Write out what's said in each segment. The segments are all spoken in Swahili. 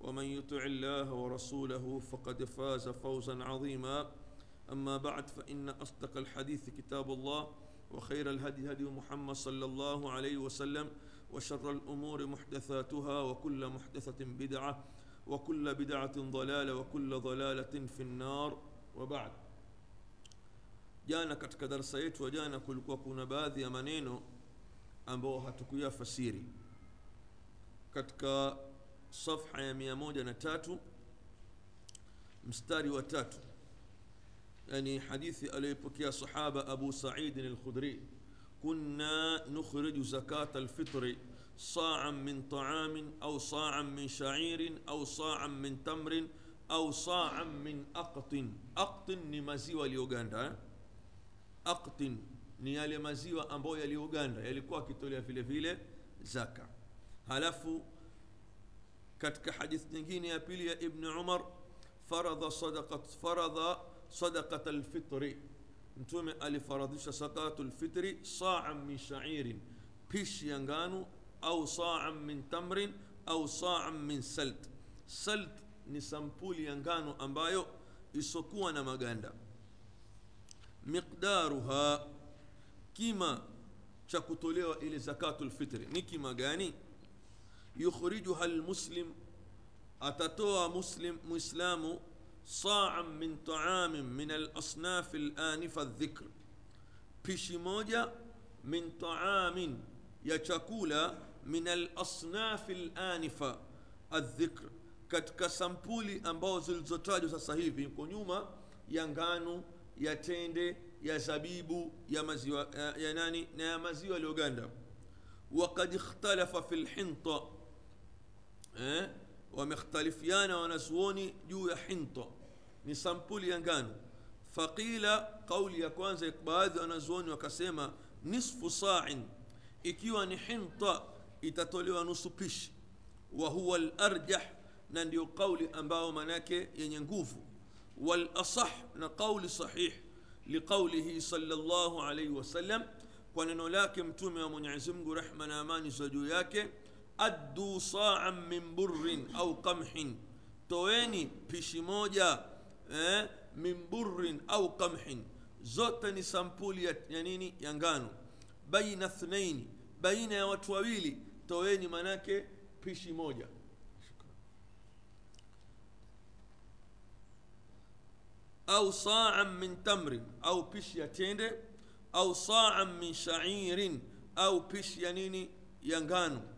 ومن يطع الله ورسوله فقد فاز فوزا عظيما. أما بعد فإن أصدق الحديث كتاب الله وخير الهدي هدي محمد صلى الله عليه وسلم وشر الأمور محدثاتها وكل محدثة بدعة وكل بدعة ضلالة وكل ضلالة في النار. وبعد jana katika darasa yetu ya jana kulikuwa kuna baadhi ya maneno ambayo hatukuyafasiri. صفحة 103 مستاري و3 يعني حديث اليبوكيا صحابة أبو سعيد الخدري. كنا نخرج زكاة الفطر صاعا من طعام أو صاعا من شعير أو صاعا من تمر أو صاعا من أقط. أقط نمازيوا اليوغاندا أقط نيالي مازيوا امبويا اليوغاندا يلي كوا كيتوليا فيلي فيلي زكاه هلفوا katika hadith nyingine ya pili ya ibn umar faradha sadaqat faradha sadaqat alfitri mtume alifaradhisha sadaqat alfitri saan min shairin pishi ya ngano au saan min tamrin au saan min salt. Salt ni sampuli ya ngano ambayo isokuwa na maganda. Miqdaruha kima cha kutolewa ile zakatul fitri ni kima gani يخرجها المسلم. أتتوى مسلم مسلم صاعا من طعام من الأصناف الآنفة الذكر. بشيموجا من طعام يشكولا من الأصناف الآنفة الذكر. كتك سمبولي أمبو زلزتاج سسهيفي كنيوما ينغانو يتندي يا زبيبو يا مزيو يا ناني وقد اختلف في الحنطة. eh, wamekhtalifiana wanazuoni juu ya hinta ni sampuli ya ngano. Faqila kauli ya kwanza baadhi wanazuoni wakasema nisfu sa'in. Ikiwa ni hinta itatolewa nusu pishi. Wa huwa al-arjah na ndio kauli ambao manake yenye nguvu. Wal asah na kauli sahih. Liqaulihi sallallahu alayhi wasallam kwa neno lake mtume wa Mwenyezi Mungu rehma na amani za juu yake addu sa'an min burrin au qamhin. Toeni pishi moja eh, min burrin au qamhin. Zote ni sampuli ya, ya nini? Ya ngano. Baina thnaini baina ya watu wawili toeni manake pishi moja. Au sa'an min tamrin au pishi ya tende. Au sa'an min sha'irin au pishi ya nini? Ya ngano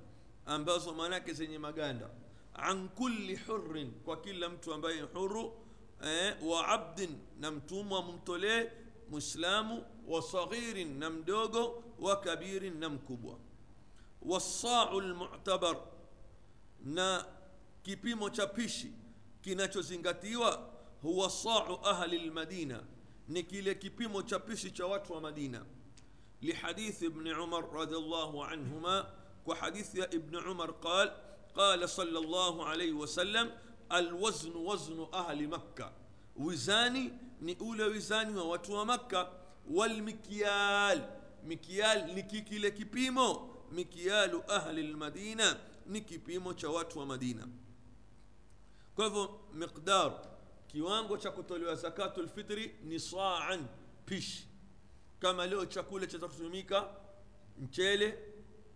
ambazo maanake zenye maganda. An kulli hurrin kwa kila mtu ambaye huru eh, wa abdin na mtumwa mumtolee mwislamu wa saghirin na mdogo wa kabirin na mkubwa. Wasau lmutabar na kipimo cha pishi kinachozingatiwa huwa sau ahli lmadina ni kile kipimo cha pishi cha watu wa madina. Lihadithi bni umar radiallahu anhuma وحديث يا ابن عمر قال قال صلى الله عليه وسلم الوزن وزن أهل مكة. وزاني نقول وزاني ووتو مكة. والمكيال مكيال نكيكي لكبيمو مكيال أهل المدينة نكبيمو شوات ومدينة كيف مقدار. kiwango cha kutolewa zakatu lfitri ni saan pishi kama leo chakula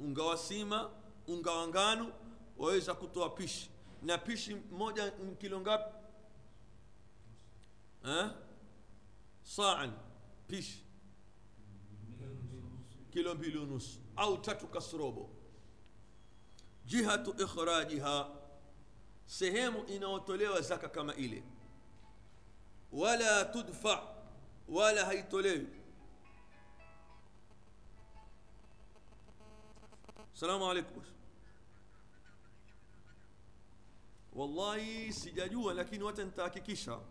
unga wa sima unga wa ngano waweza kutoa pishi. Na pishi moja kilo ngapi? Saan pishi. Kilo mbili unusu. Au tatu kasrobo. Jihatu ikhrajiha sehemu inayotolewa zaka kama ile. Wala tudfa wala haitolewi السلام عليكم. والله سيجاجوها لكن وتنتاككشا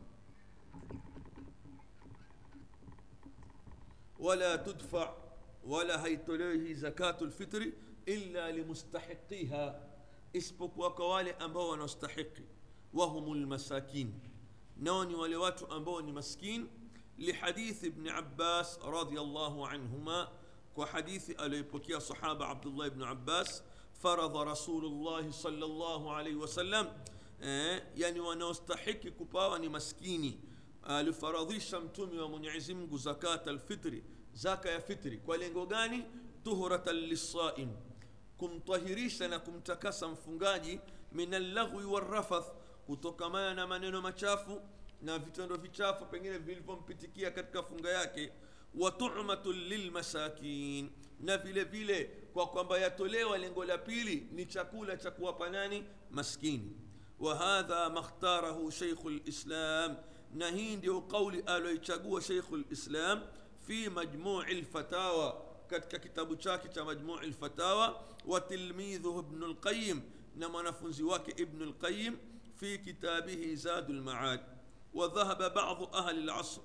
ولا تدفع ولا هيتوليه زكاة الفطر إلا لمستحقيها. اسبق وكوالي أمبوا نستحقي وهم المساكين. نوني ولوات أمبوا مسكين لحديث ابن عباس رضي الله عنهما kwa hadithi aliyoipokea sahaba abdullah ibnu abbas faradha rasulullahi salllahu alaihi wasallam eh, yani wanaostahiki kupawa ni maskini. Alifaradhisha mtume wa mwenyezi mungu zakat alfitri zaka ya fitri. Kwa lengo gani? Tuhuratan lisaim kumtahirisha na kumtakasa mfungaji min allaghwi warrafath kutokamana na maneno machafu na vitendo vichafu pengine vilivyompitikia katika funga yake watu'matun lilmasakin na vile vile kwa kwamba yatolewa lengo la pili ni chakula cha kuwapa nani maskini wa hadha makhtarahu shaykhu lislam na hii ndio kauli aliyoichagua shaykhu lislam fi majmui lfatawa katika kitabu chake cha majmui lfatawa wa tilmidhuhu ibnu lqayim na mwanafunzi wake ibnu lqayim fi kitabihi zadu lmaad وذهب بعض أهل العصر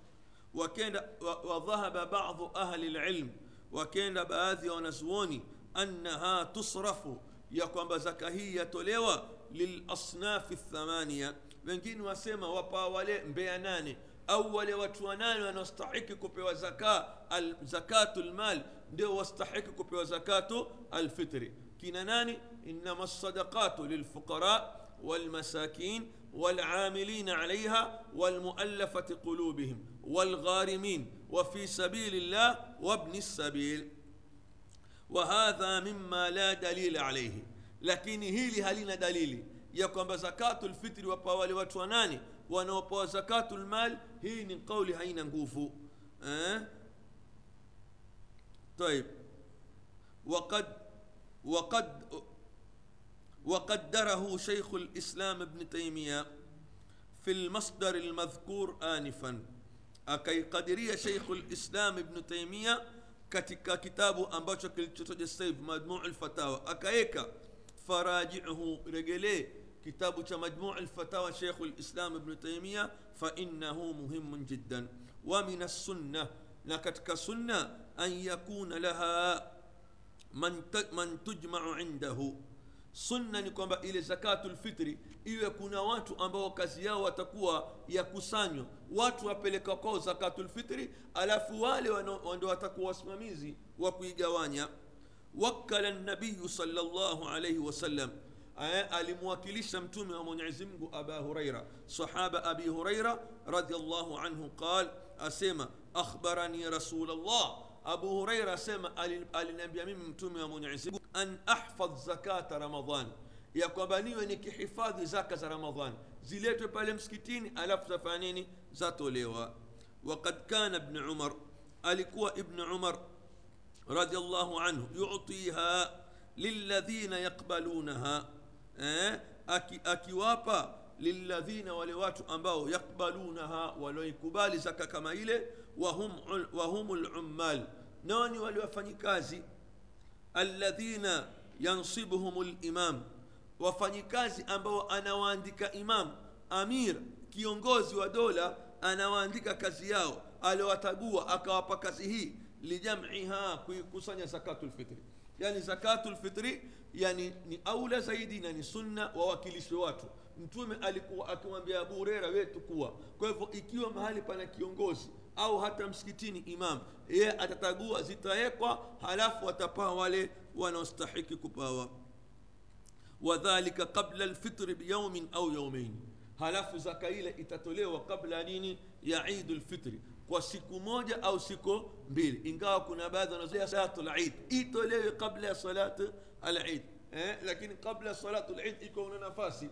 وكان وذهب بعض أهل العلم وكان baadhi ya wanazuoni annaha tusrafu ya kwamba zaka hii yatolewa lilasnafi thamania wengine wasema wapa wale mbea nane au wale watu wanane wanaostahiki kupewa zaka al, zakatu lmal ndio wastahiki kupewa zakatu alfitri kina nani inama lsadaqatu lilfuqara والمساكين والعاملين عليها والمؤلفة قلوبهم والغارمين وفي سبيل الله وابن السبيل. وهذا مما لا دليل عليه. لكن هيلي هلنا دليل. يكون زكاة الفطر وباولي وتواناني wanaopewa zakatu lmal hii ni kauli haina nguvu eh? طيب. وقد وقد وقدره شيخ الإسلام ابن تيمية في المصدر المذكور آنفا. أكي قدرية شيخ الإسلام ابن تيمية katika kitabu ambacho kilichotoja sasa hivi majmuu lfatawa akaeka farajihu regelee kitabu cha majmuu lfatawa sheikhu lislam ibnu taimia fainahu muhimun jiddan wa min assunna na katika sunna an yakuna laha man, man tujmau indahu sunna ni kwamba ile zakatu lfitri iwe kuna watu ambao kazi yao watakuwa yakusanywa watu wapeleka kwao zakatu lfitri alafu wale ndo watakuwa wasimamizi wa kuigawanya. Wakala nabiyu salllahu alaihi wasallam alimwakilisha mtume wa mwenyezi mungu aba huraira. Sahaba abi huraira radiallahu anhu qal asema akhbarani rasulllah abu huraira asema aliniambia mimi mtume wa mwenyezi mungu an ahfadh zakata ramadan ya kwamba niwe nikihifadhi zaka za ramadhan ziletwe pale msikitini alafu zafanya nini zatolewa waqad kana ibn umar alikuwa ibn umar radiallahu anhu yutiha lilladhina yaqbalunaha eh, aki, akiwapa lilladhina wale watu ambao yakbalunaha walioikubali zaka kama ile wahum, wahum lummal nao ni wale wafanyikazi? Alladhina yansibuhum limam wafanyikazi ambao anawaandika imam amir kiongozi wa dola anawaandika kazi yao aliowatagua akawapa kazi hii lijamiha kuikusanya zakatu lfitri yani zakatu lfitri yani ni aula zaidi na ni sunna wawakilishwe watu. Mtume alikuwa akimwambia abu hureira wetu kuwa kwa hivyo ikiwa mahali pana kiongozi au hata msikitini imam yeye atatagua zitawekwa halafu watapaa wale wanaostahiki kupawa wadhalika qabla lfitri biyaumin au yaumain halafu zaka ile itatolewa kabla nini ya idu lfitri kwa siku moja au siku mbili ingawa kuna baadhi wanazoea salatu lid itolewe kabla ya salatu alid eh? lakini kabla salatu lid iko una nafasi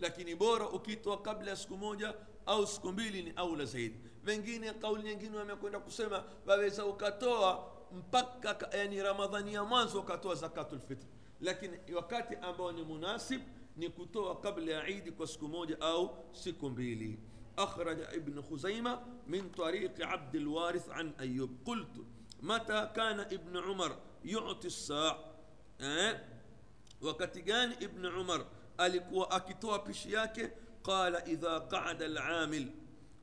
lakini bora ukitoa kabla ya siku moja au siku mbili ni aula zaidi wengine kauli nyingine wamekwenda kusema waweza ukatoa mpaka ka- yani ramadhani ya mwanzo ukatoa zakatul fitr lakini wakati ambao ni munasib ni kutoa kabla ya idi kwa siku moja au siku mbili أخرج ابن خزيمة من طريق عبد الوارث عن أيوب قلت متى كان ابن عمر يعطي الساع أه؟ gani ibn umar alikuwa akitoa pishi yake qala idha qada alamil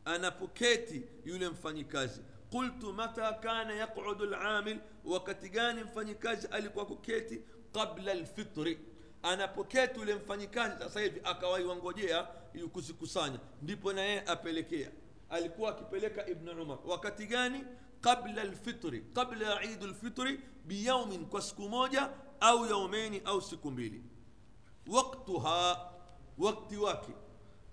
anapoketi yule mfanyikazi qultu mata kana yaqudu alamil wakati gani mfanyikazi alikuwa kuketi qabla alfitri anapoketi yule mfanyikazi sasa hivi akawahi wangojea yu kuzikusanya ndipo na yeye apelekea alikuwa akipeleka ibn umar wakati gani qabla alfitri qabla idu lfitri biyaumin kwa siku moja au yaumeni au siku mbili وقتها وقت واكي.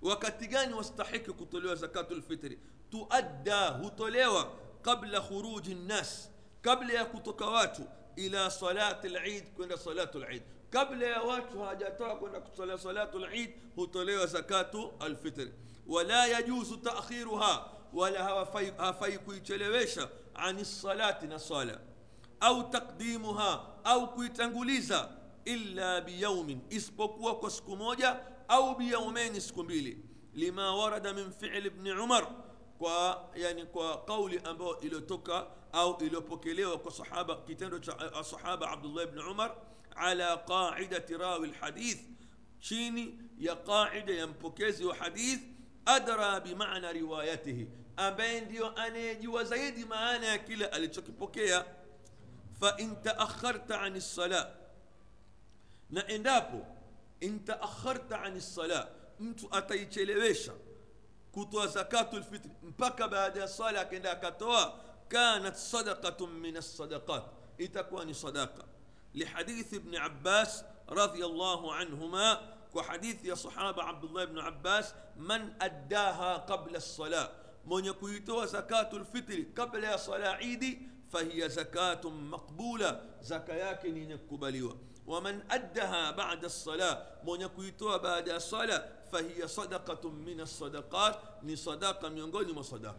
وقت جاني واستحق كتلوى زكاة الفطر. تؤدى هتلوى قبل خروج الناس قبل يا إلى صلاة العيد كنا صلاة العيد. قبل يا واتو هاجاتوك صلاة صلاة العيد هتلوى زكاة الفطر. ولا يجوز تأخيرها ولا هفيكو يتلويش عن الصلاة نصالة أو تقديمها أو كيتنغوليزا. إلا بيوم إسبقوا كسكموجا أو بيومين إسكمبيلي لما ورد من فعل ابن عمر كو يعني كو قول أبو إلو توكا أو إلو بوكيلي وكو صحابة صحابة عبد الله بن عمر على قاعدة راوي الحديث شيني يا قاعدة يا مبوكيزي وحديث أدرى بمعنى روايته أبين ديو أنيجي وزيدي معانا كلا ألتوكي بوكيا فإن تأخرت عن الصلاة na endapo in taakharta ani lsala mtu ataichelewesha kutoa zakatu lfitri mpaka baada ya sala akaenda akatoa kanat sadaqatun min alsadaqat itakuwa ni sadaqa lihadithi ibni abbas radiallahu anhuma وحديث يا صحابة عبد الله بن عباس من أداها قبل الصلاة من يكويتوا زكاة الفطر قبل صلاة عيد فهي زكاة مقبولة زكاة ينكبلوا ومن أدها بعد الصلاة مونيكويتوا بعد الصلاة فهي صدقة من الصدقات نصدقة من غير مصدقة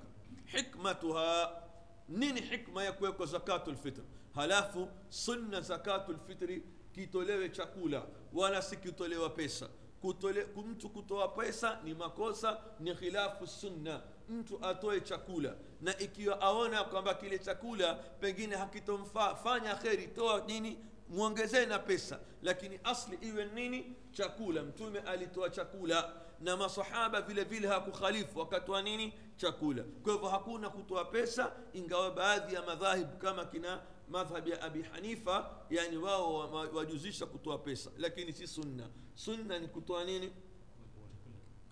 حكمتها نين حكمة يكويكو زكاة الفطر. هلاف سنة زكاة الفطر كي تولي تشاكولا ولا سكي تولي وبيسا kumtu kutoa pesa ni makosa ni khilafu sunna mtu atoe chakula na ikiwa aona kwamba kile chakula pengine hakitomfaa fanya kheri toa nini mwongezee na pesa lakini asli iwe nini chakula mtume alitoa chakula na masahaba vile vile hakukhalifu wakatoa nini chakula kwa hivyo hakuna kutoa pesa ingawa baadhi ya madhahib kama kina madhhab ya abi hanifa yani wao wajuzisha kutoa pesa lakini si sunna sunna ni kutoa nini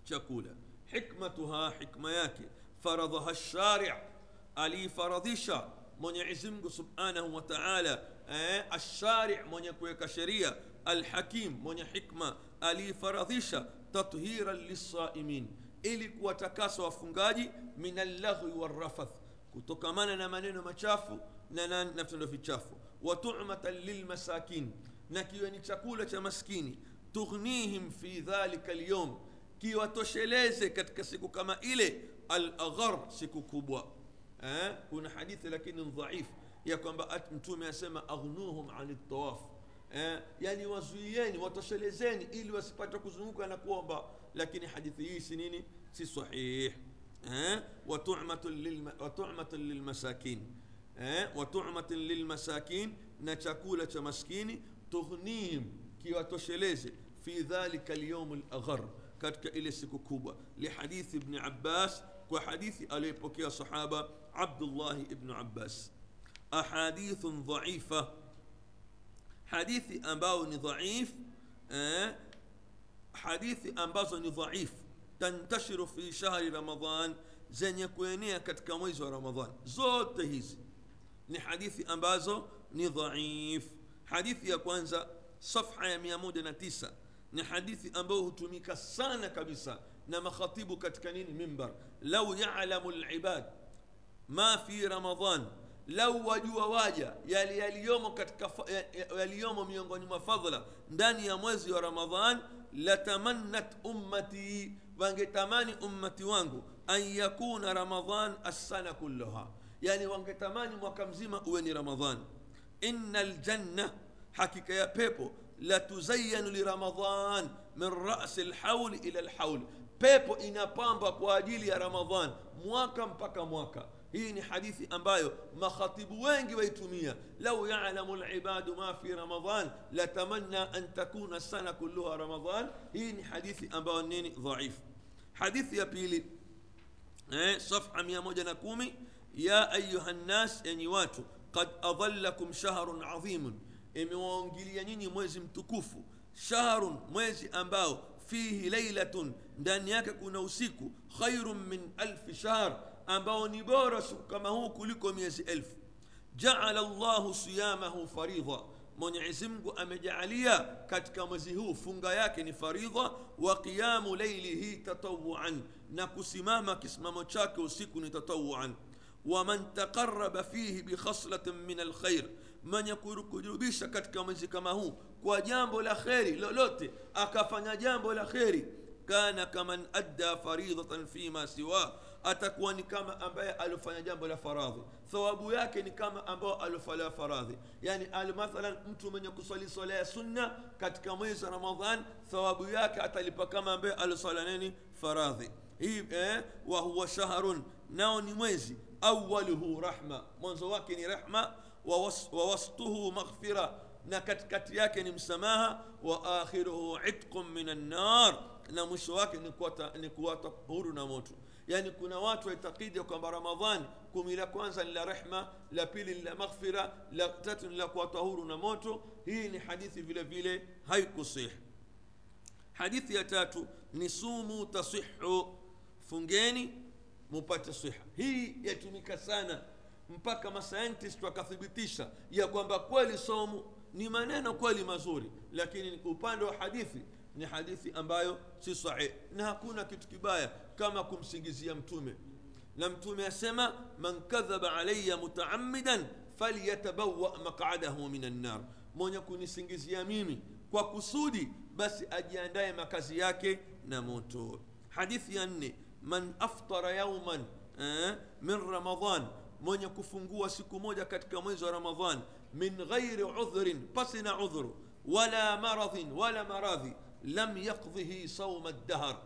chakula hikmatuha hikma yake faradhaha shari' alifaradhisha من يعزمك سبحانه وتعالى إيه؟ الشارع من يكويك شريع الحكيم من حكمة ألي فرضيشة تطهيرا للصائمين. إلي كوا تكاس وفنقاجي من اللغو والرفث. كتوك مانا نمانينو ما شافو نانان نفسنو في شافو وتعمة للمساكين. نكيواني يعني تقول تمسكيني. تغنيهم في ذلك اليوم. كي وتشليزي كتكسكو كما إلي الأغر سكو كبوا eh? kuna hadithi lakini dhaif ya kwamba mtume asema aghnuhum ani tawaf eh? yani wazuieni watoshelezeni ili wasipate kuzunguka na kuomba lakini hadithi hii si nini si sahih eh? watu'matun lilmasakin eh? watu'matun lilmasakin na chakula cha maskini tughnihim kiwatosheleze fi dhalika alyawm alaghar katika ile siku kubwa lihadithi ibn abbas kwa hadithi aliyopokea sahaba abdullah ibn abbas. Ahadithun dhaifa. Hadithi ambao ni dhaif eh? hadithi ambazo ni dhaif. Tantashiru fi shahri ramadan zenye kuenea katika mwezi wa ramadhan zote hizi ni hadithi ambazo ni dhaif. Hadithi ya kwanza safha ya 109 ni hadithi ambayo hutumika sana kabisa na makhatibu katika nini mimbar lau yalamu libad ma fi ramadan lau wajua waja yali yaliyomo katika yaliyomo miongoni mwa fadhla ndani ya mwezi wa ramadhan latamannat ummati wangetamani ummati wangu an yakuna ramadan assana kulluha yani wangetamani mwaka mzima uwe ni ramadhan ina ljanna hakika ya pepo latuzayanu liramadan min rasi lhauli ila lhaul pepo inapamba kwa ajili ya ramadhan mwaka mpaka mwaka hii ni hadithi ambayo makhatibu wengi waitumia lau yalamu libadu ma fi ramadan latamanna an takuna sana kulluha ramadan hii ni hadithi ambayo nini dhaifu hadithi ya pili eh, safha mia moja na kumi ya ayuha nnas enyi watu qad adhallakum shahrun adhimun imewaongilia nyinyi mwezi mtukufu shahrun mwezi ambao fihi lailatun ndani yake kuna usiku khairun min alfi shahr ambao ni bora siku kama huu kuliko miezi elfu. Jaala llahu siyamahu faridha mwenyezi mungu amejaalia katika mwezi huu funga yake ni faridha wa qiyamu lailihi tatawuan na kusimama kisimamo chake usiku ni tatawuan waman taqaraba fihi bikhaslatin min alkhair mwenye kujurubisha katika mwezi kama huu kwa jambo la kheri lolote akafanya jambo la kheri kana kaman adda faridatan fima siwa atakuwa ni kama ambaye alifanya jambo la faradhi thawabu yake ni kama ambao alifanya faradhi yani al mathalan mtu mwenye kuswali swala ya sunna katika mwezi ramadhan thawabu yake atalipa kama ambaye aliswala nini faradhi hii eh, wa huwa shahrun nao ni mwezi awaluhu rahma mwanzo wake ni rahma wa wastuhu maghfira na katikati yake ni msamaha wa akhiruhu itqun min annar na mwisho wake ni kuwata huru na moto. Yani kuna watu waitakidi kwamba ramadhani kumi la kwanza ni la rehma la pili ni la maghfira la tatu ni la kuwata huru na moto. Hii ni hadithi vile vile haikusih hadithi ya tatu ni sumu tasihu. Fungeni mupate siha. Hii yatumika sana mpaka mascientist wakathibitisha ya kwamba kweli somu ni maneno kweli mazuri lakini upande wa hadithi ni hadithi ambayo si sahih. Na hakuna kitu kibaya kama kumsingizia mtume. Na mtume asema man kadhaba alaya mutaamidan falyatabawa maqadahu min annar mwenye kunisingizia mimi kwa kusudi basi ajiandaye makazi yake na moto. Hadithi ya nne man aftara yauman eh, min ramadan. Mwenye kufungua siku moja katika mwezi wa ramadhan min ghairi udhrin pasi na udhuru wala maradhin wala maradhi lam yaqdhihi sauma dahr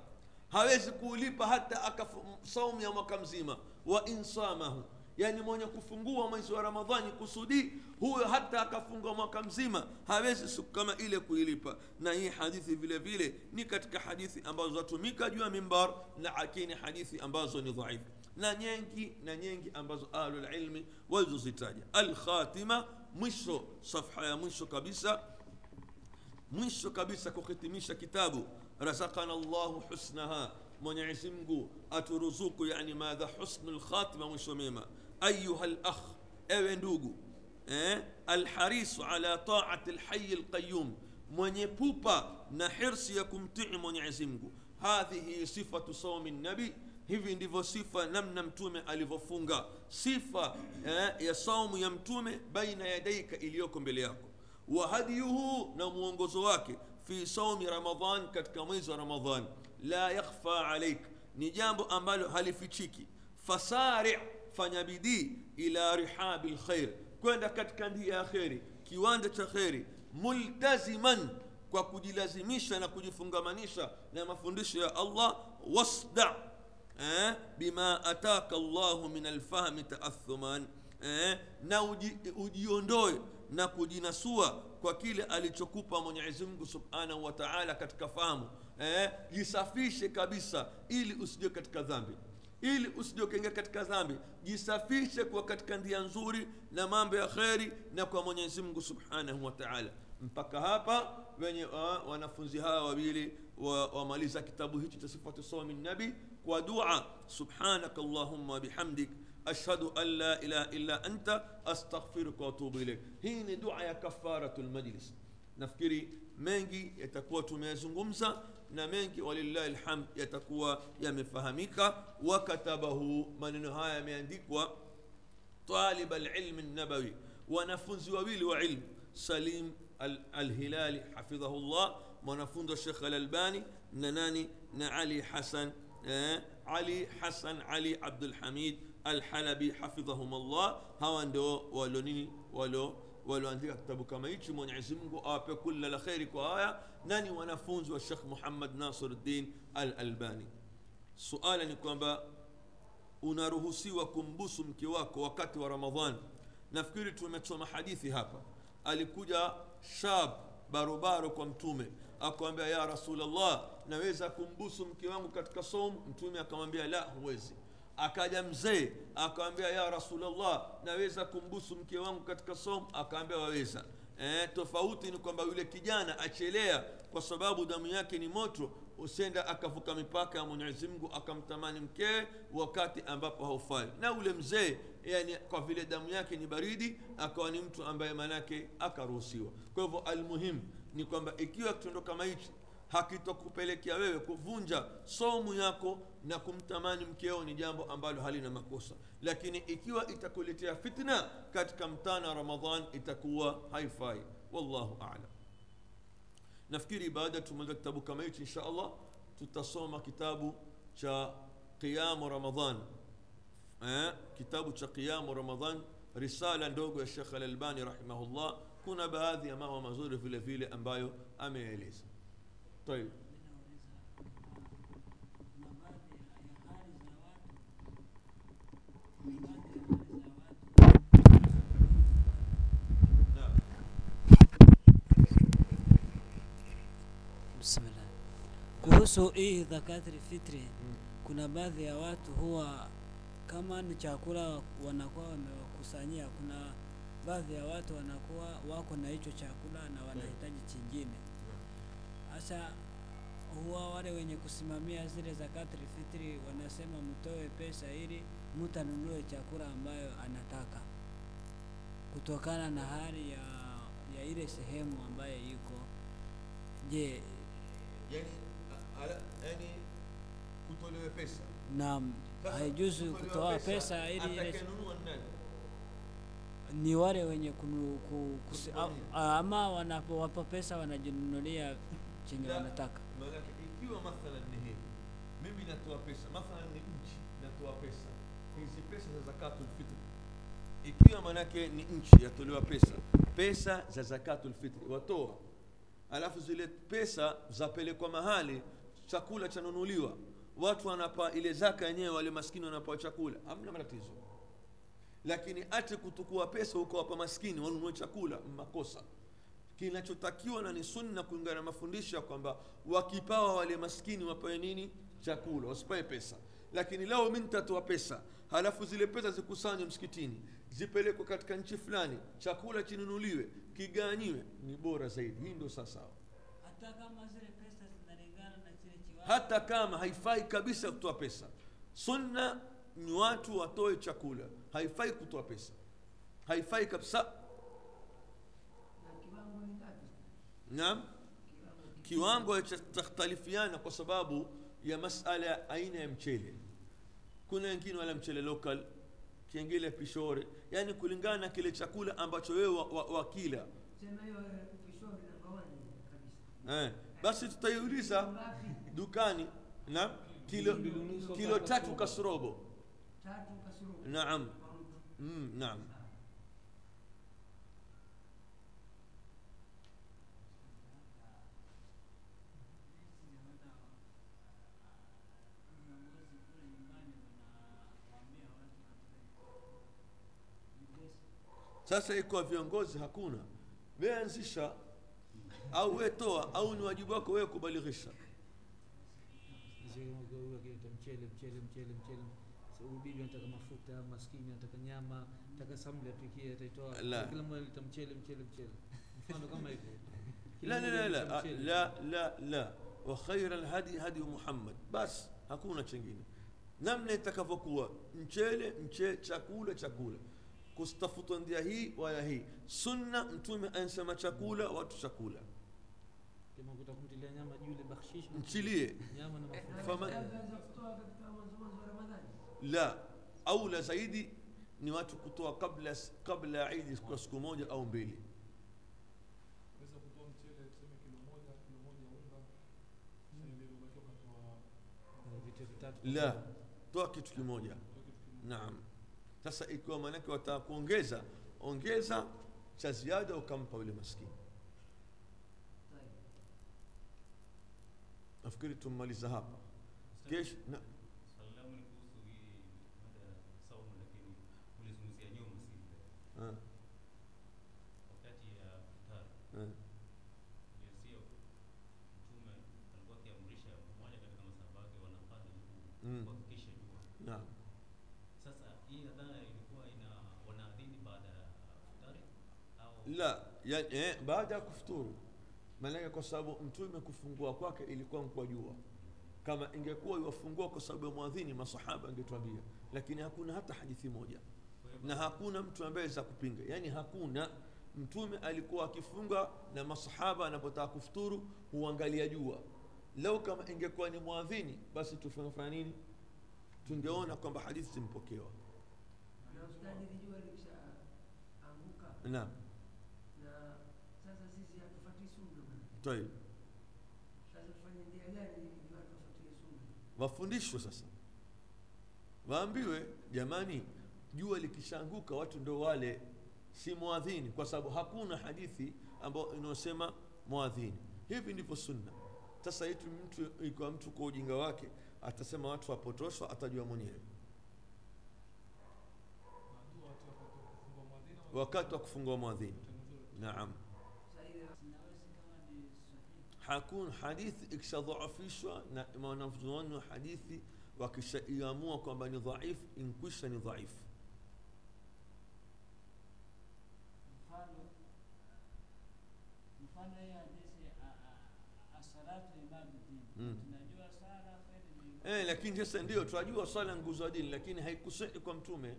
hawezi kuulipa hata akasaumu ya mwaka mzima. Wa insamahu yani mwenye kufungua mwezi wa ramadhani kusudi huyo hata akafunga mwaka mzima hawezi siku kama ile kuilipa. Na hii hadithi vile vile ni katika hadithi ambazo zatumika juu ya mimbar na akini hadithi ambazo ni dhaifu na nyengi na nyengi ambazo ahlulilmi walizozitaja. Alkhatima mwisho safha ya mwisho kabisa mwisho kabisa kuhitimisha kitabu razakana llahu husnaha. Mwenyezi mungu aturuzuku yani madha husnu lkhatima mwisho mema ayuha lakh ewe ndugu eh, alharisu ala taati lhayi lqayum mwenye pupa na hirsi ya kumtii mwenyezi mungu. Hadhihi sifatu saumi nabi. Hivi ndivyo sifa namna mtume alivyofunga. Sifa eh, ya saumu ya mtume baina yadaika iliyoko mbele yako wa hadiyuhu na mwongozo wake fi saumi ramadan katika mwezi wa ramadan la yakhfa alaik ni jambo ambalo halifichiki. Fasari fanya bidii ila rihabi lkhair kwenda katika ndia ya kheri kiwanja cha kheri multaziman kwa kujilazimisha na kujifungamanisha na mafundisho ya allah. Wasda eh, bima ataka llahu min alfahmi taathuman eh, na uji, ujiondoe na kujinasua kwa kile alichokupa mwenyezi mungu subhanahu wa taala katika fahamu. Eh, jisafishe kabisa ili usije katika dhambi. Ili usijokengea katika dhambi. Jisafishe kwa katika ndia nzuri na mambo ya kheri na kwa mwenyezi mungu subhanahu wa taala. Mpaka hapa wenye uh, wanafunzi hawa wawili wamaliza wa kitabu hichi cha sifatu nabi kwa dua. Subhanaka allahumma bihamdik أشهد أن لا إله إلا أنت أستغفرك وأتوب إليك. هين دعاء كفارة المجلس. نفكري منجي يتقوى تميزنغمسا نمنجي ولله الحمد يتقوى يمفهميك. وكتبه من نهاية من طالب العلم النبوي. ونفوز وبيل وعلم. سليم الهلال حفظه الله. ونفوز الشيخ الألباني نناني نعلي حسن آه، علي حسن علي عبد الحميد. Alhalabi hafidhahum llah hawa ndio walio nini walio walioandika kitabu kama hichi mwenyezi mungu awape kula la kheri kwa haya nani wanafunzi wa shekh muhammad nasiruddin al albani suala ni kwamba unaruhusiwa kumbusu mke wako wakati wa ramadhan nafikiri tumesoma hadithi hapa alikuja shab barobaro kwa mtume akamwambia ya rasulllah naweza kumbusu mke wangu katika som mtume akamwambia la huwezi akaja mzee akawambia ya rasulllah naweza kumbusu mke wangu katika somu akaambia waweza. E, tofauti ni kwamba yule kijana achelea kwa sababu damu yake ni moto usenda akavuka mipaka ya mwenyezi mungu akamtamani mkee wakati ambapo haufai. Na ule mzee yani kwa vile damu yake ni baridi akawa ni mtu ambaye manake akaruhusiwa. Kwa hivyo almuhimu ni kwamba ikiwa kitendo kama hichi hakitokupelekea wewe kuvunja somu yako na kumtamani mkeo ni jambo ambalo halina makosa lakini ikiwa itakuletea fitna katika mtana wa ramadhan itakuwa haifai wallahu alam nafikiri baada tumaliza kitabu kama hichi insha allah tutasoma kitabu cha qiyamu ramadan eh, kitabu cha qiyamu ramadan risala ndogo ya shekh alalbani rahimahullah kuna baadhi ya mambo mazuri vile vile ambayo ameeleza طيب Kuhusu hii dhakatul fitri, kuna baadhi ya watu huwa kama ni chakula wanakuwa wamewakusanyia, kuna baadhi ya watu wanakuwa wako na hicho chakula na wanahitaji chingine. Sasa huwa wale wenye kusimamia zile zakatul fitri wanasema mtoe pesa ili mtu anunue chakula ambayo anataka kutokana na hali ya, ya ile sehemu ambayo iko. Je, yani yani kutolewe pesa naam, haijuzu kutoa pesa ili ile ni wale wenye kunu, ku, kusi, a, Kusimamia. a- ama wanapowapa pesa wanajinunulia chenye wanataka. Maanake ikiwa mathalan ni hivi mimi natoa pesa mathalan ni nchi natoa pesa. Hizi pesa za zakatul fitri ikiwa maanake ni nchi yatolewa pesa. Pesa za zakatul fitri watoa. Alafu zile pesa zapelekwa mahali chakula chanunuliwa. Watu wanapa ile zaka yenyewe wale maskini wanapewa chakula. Hamna matatizo. Lakini ati kutukua pesa ukawapa maskini wanunue chakula makosa kinachotakiwa na ni sunna kulingana na mafundisho ya kwamba wakipawa wale maskini wapewe nini? Chakula wasipawe pesa. Lakini leo mi nitatoa pesa halafu zile pesa zikusanywe msikitini zipelekwe katika nchi fulani chakula chinunuliwe kiganyiwe ni bora zaidi. Hii ndio sawasawa Hata kama zile pesa zinalingana na kile kiwango. Hata kama haifai kabisa kutoa pesa. Sunna ni watu watoe chakula. Haifai kutoa pesa. Haifai kabisa naam. Kiwango cha takhtalifiana kwa sababu ya masala ya aina ya mchele. Kuna wengine wala mchele local kingine pishore. Yani kulingana na kile chakula ambacho wewe wa- wa- wakila. Eh, eh, basi tutaiuliza dukani na kilo, kilo tatu kasrobo. Naam. Mm, naam Sasa iko viongozi hakuna, weanzisha au wetoa au ni wajibu wako wewe kubalighisha. Mchele mchele mchele mchele. Bibi anataka mafuta, maskini anataka nyama, anataka samli apikie, ataitoa. Kila mmoja lita mchele mchele mchele, mfano kama hivyo. La la la la. la la, wa khaira alhadi hadi Muhammad, bas hakuna chingine, namna itakavyokuwa. Mchele mchele, chakula chakula kustafutwa ndia hii wala hii. Sunna mtume ansema chakula watu chakula. Mchilie. La aula zaidi ni watu kutoa kabla kabla ya idi kwa siku moja au mbili. Vitatu. La toa kitu kimoja. Naam sasa ikiwa maanake wataka kuongeza, ongeza cha ziada ukampa yule maskini. Nafikiri tummaliza hapa kesho ya, eh, baada ya kufuturu maanake kwa sababu mtume kufungua kwake ilikuwa ni jua. Kama ingekuwa iwafungua kwa sababu ya mwadhini masahaba angetwambia lakini hakuna hata hadithi moja. Na hakuna mtu ambaye za kupinga. Yaani hakuna. Mtume alikuwa akifunga na masahaba anapotaka kufuturu huangalia jua. Lau kama ingekuwa ni mwadhini basi tufanya nini? Tungeona kwamba hadithi zimpokewa naam na sasa sisi hatufuatii sunna bwana. tayib sasa tufanye njia gani ili watu wafuatilie sunna wafundishwe sasa. Waambiwe jamani jua likishaanguka watu ndo wale si mwadhini kwa sababu hakuna hadithi ambayo inayosema mwadhini hivi ndivyo sunna. Sasa itu mtu ikiwa mtu kwa ujinga wake atasema watu wapotoshwa atajua mwenyewe. Wakati wa kufungua mwadhini naam sasa ile Sinawezi kama ni sahihi. Hakuna hadithi ikishadhaafishwa na wanazuoni wa hadithi wakishaiamua kwamba ni dhaifu inkwisha ni dhaifu. Mm. Kweli eh, lakini sasa ndio? Tunajua swala nguzo ya dini lakini haikusihi kwa mtume.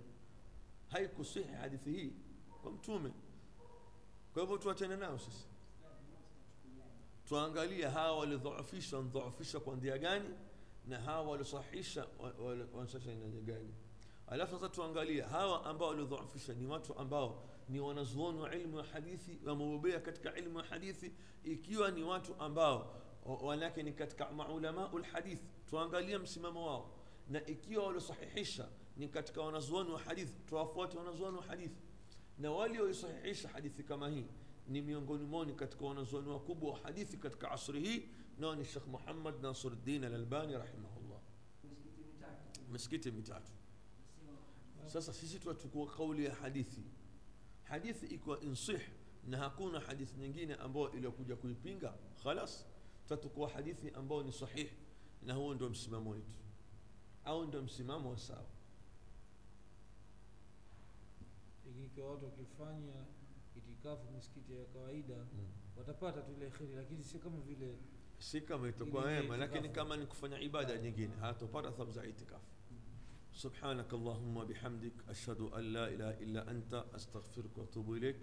Haikusihi hadithi hii kwa mtume. Kwa hivyo tuachane nao sisi tuangalie hawa walidhoofisha wanadhoofisha kwa njia gani na hawa walisahisha wa- wali- wanasahisha na gani. Alafu sasa tuangalie hawa ambao walidhoofisha ni watu ambao ni wanazuoni wa ilmu ya hadithi wamebobea katika ilmu ya hadithi ikiwa ni watu ambao wa- wanake ni katika maulamau lhadith tuangalie msimamo wao. Na ikiwa waliosahihisha ni katika wanazuoni wa hadithi tuwafuate wanazuoni wa hadithi. Na walioisahihisha hadithi kama hii ni miongoni mwao katika wanazuoni wakubwa wa hadithi katika asri hii nao ni shekh muhammad nasiruddin alalbani rahimahullah. Misikiti mitatu. Sasa sisi tunachukua kauli ya hadithi. Hadithi ikiwa insih na hakuna hadithi nyingine ambayo iliyokuja kuipinga. Khalas tutatukua hadithi ambayo ni sahih na huo ndio msimamo wetu. Au ndio msimamo wa sawa. Ikiwa watu wakifanya itikafu misikiti ya kawaida watapata tu ile kheri lakini si kama vile si kama itakuwa wema lakini kama ni kufanya ibada nyingine hatopata thawabu za itikafu سبحانك اللهم وبحمدك أشهد أن لا إله إلا أنت أستغفرك وأتوب إليك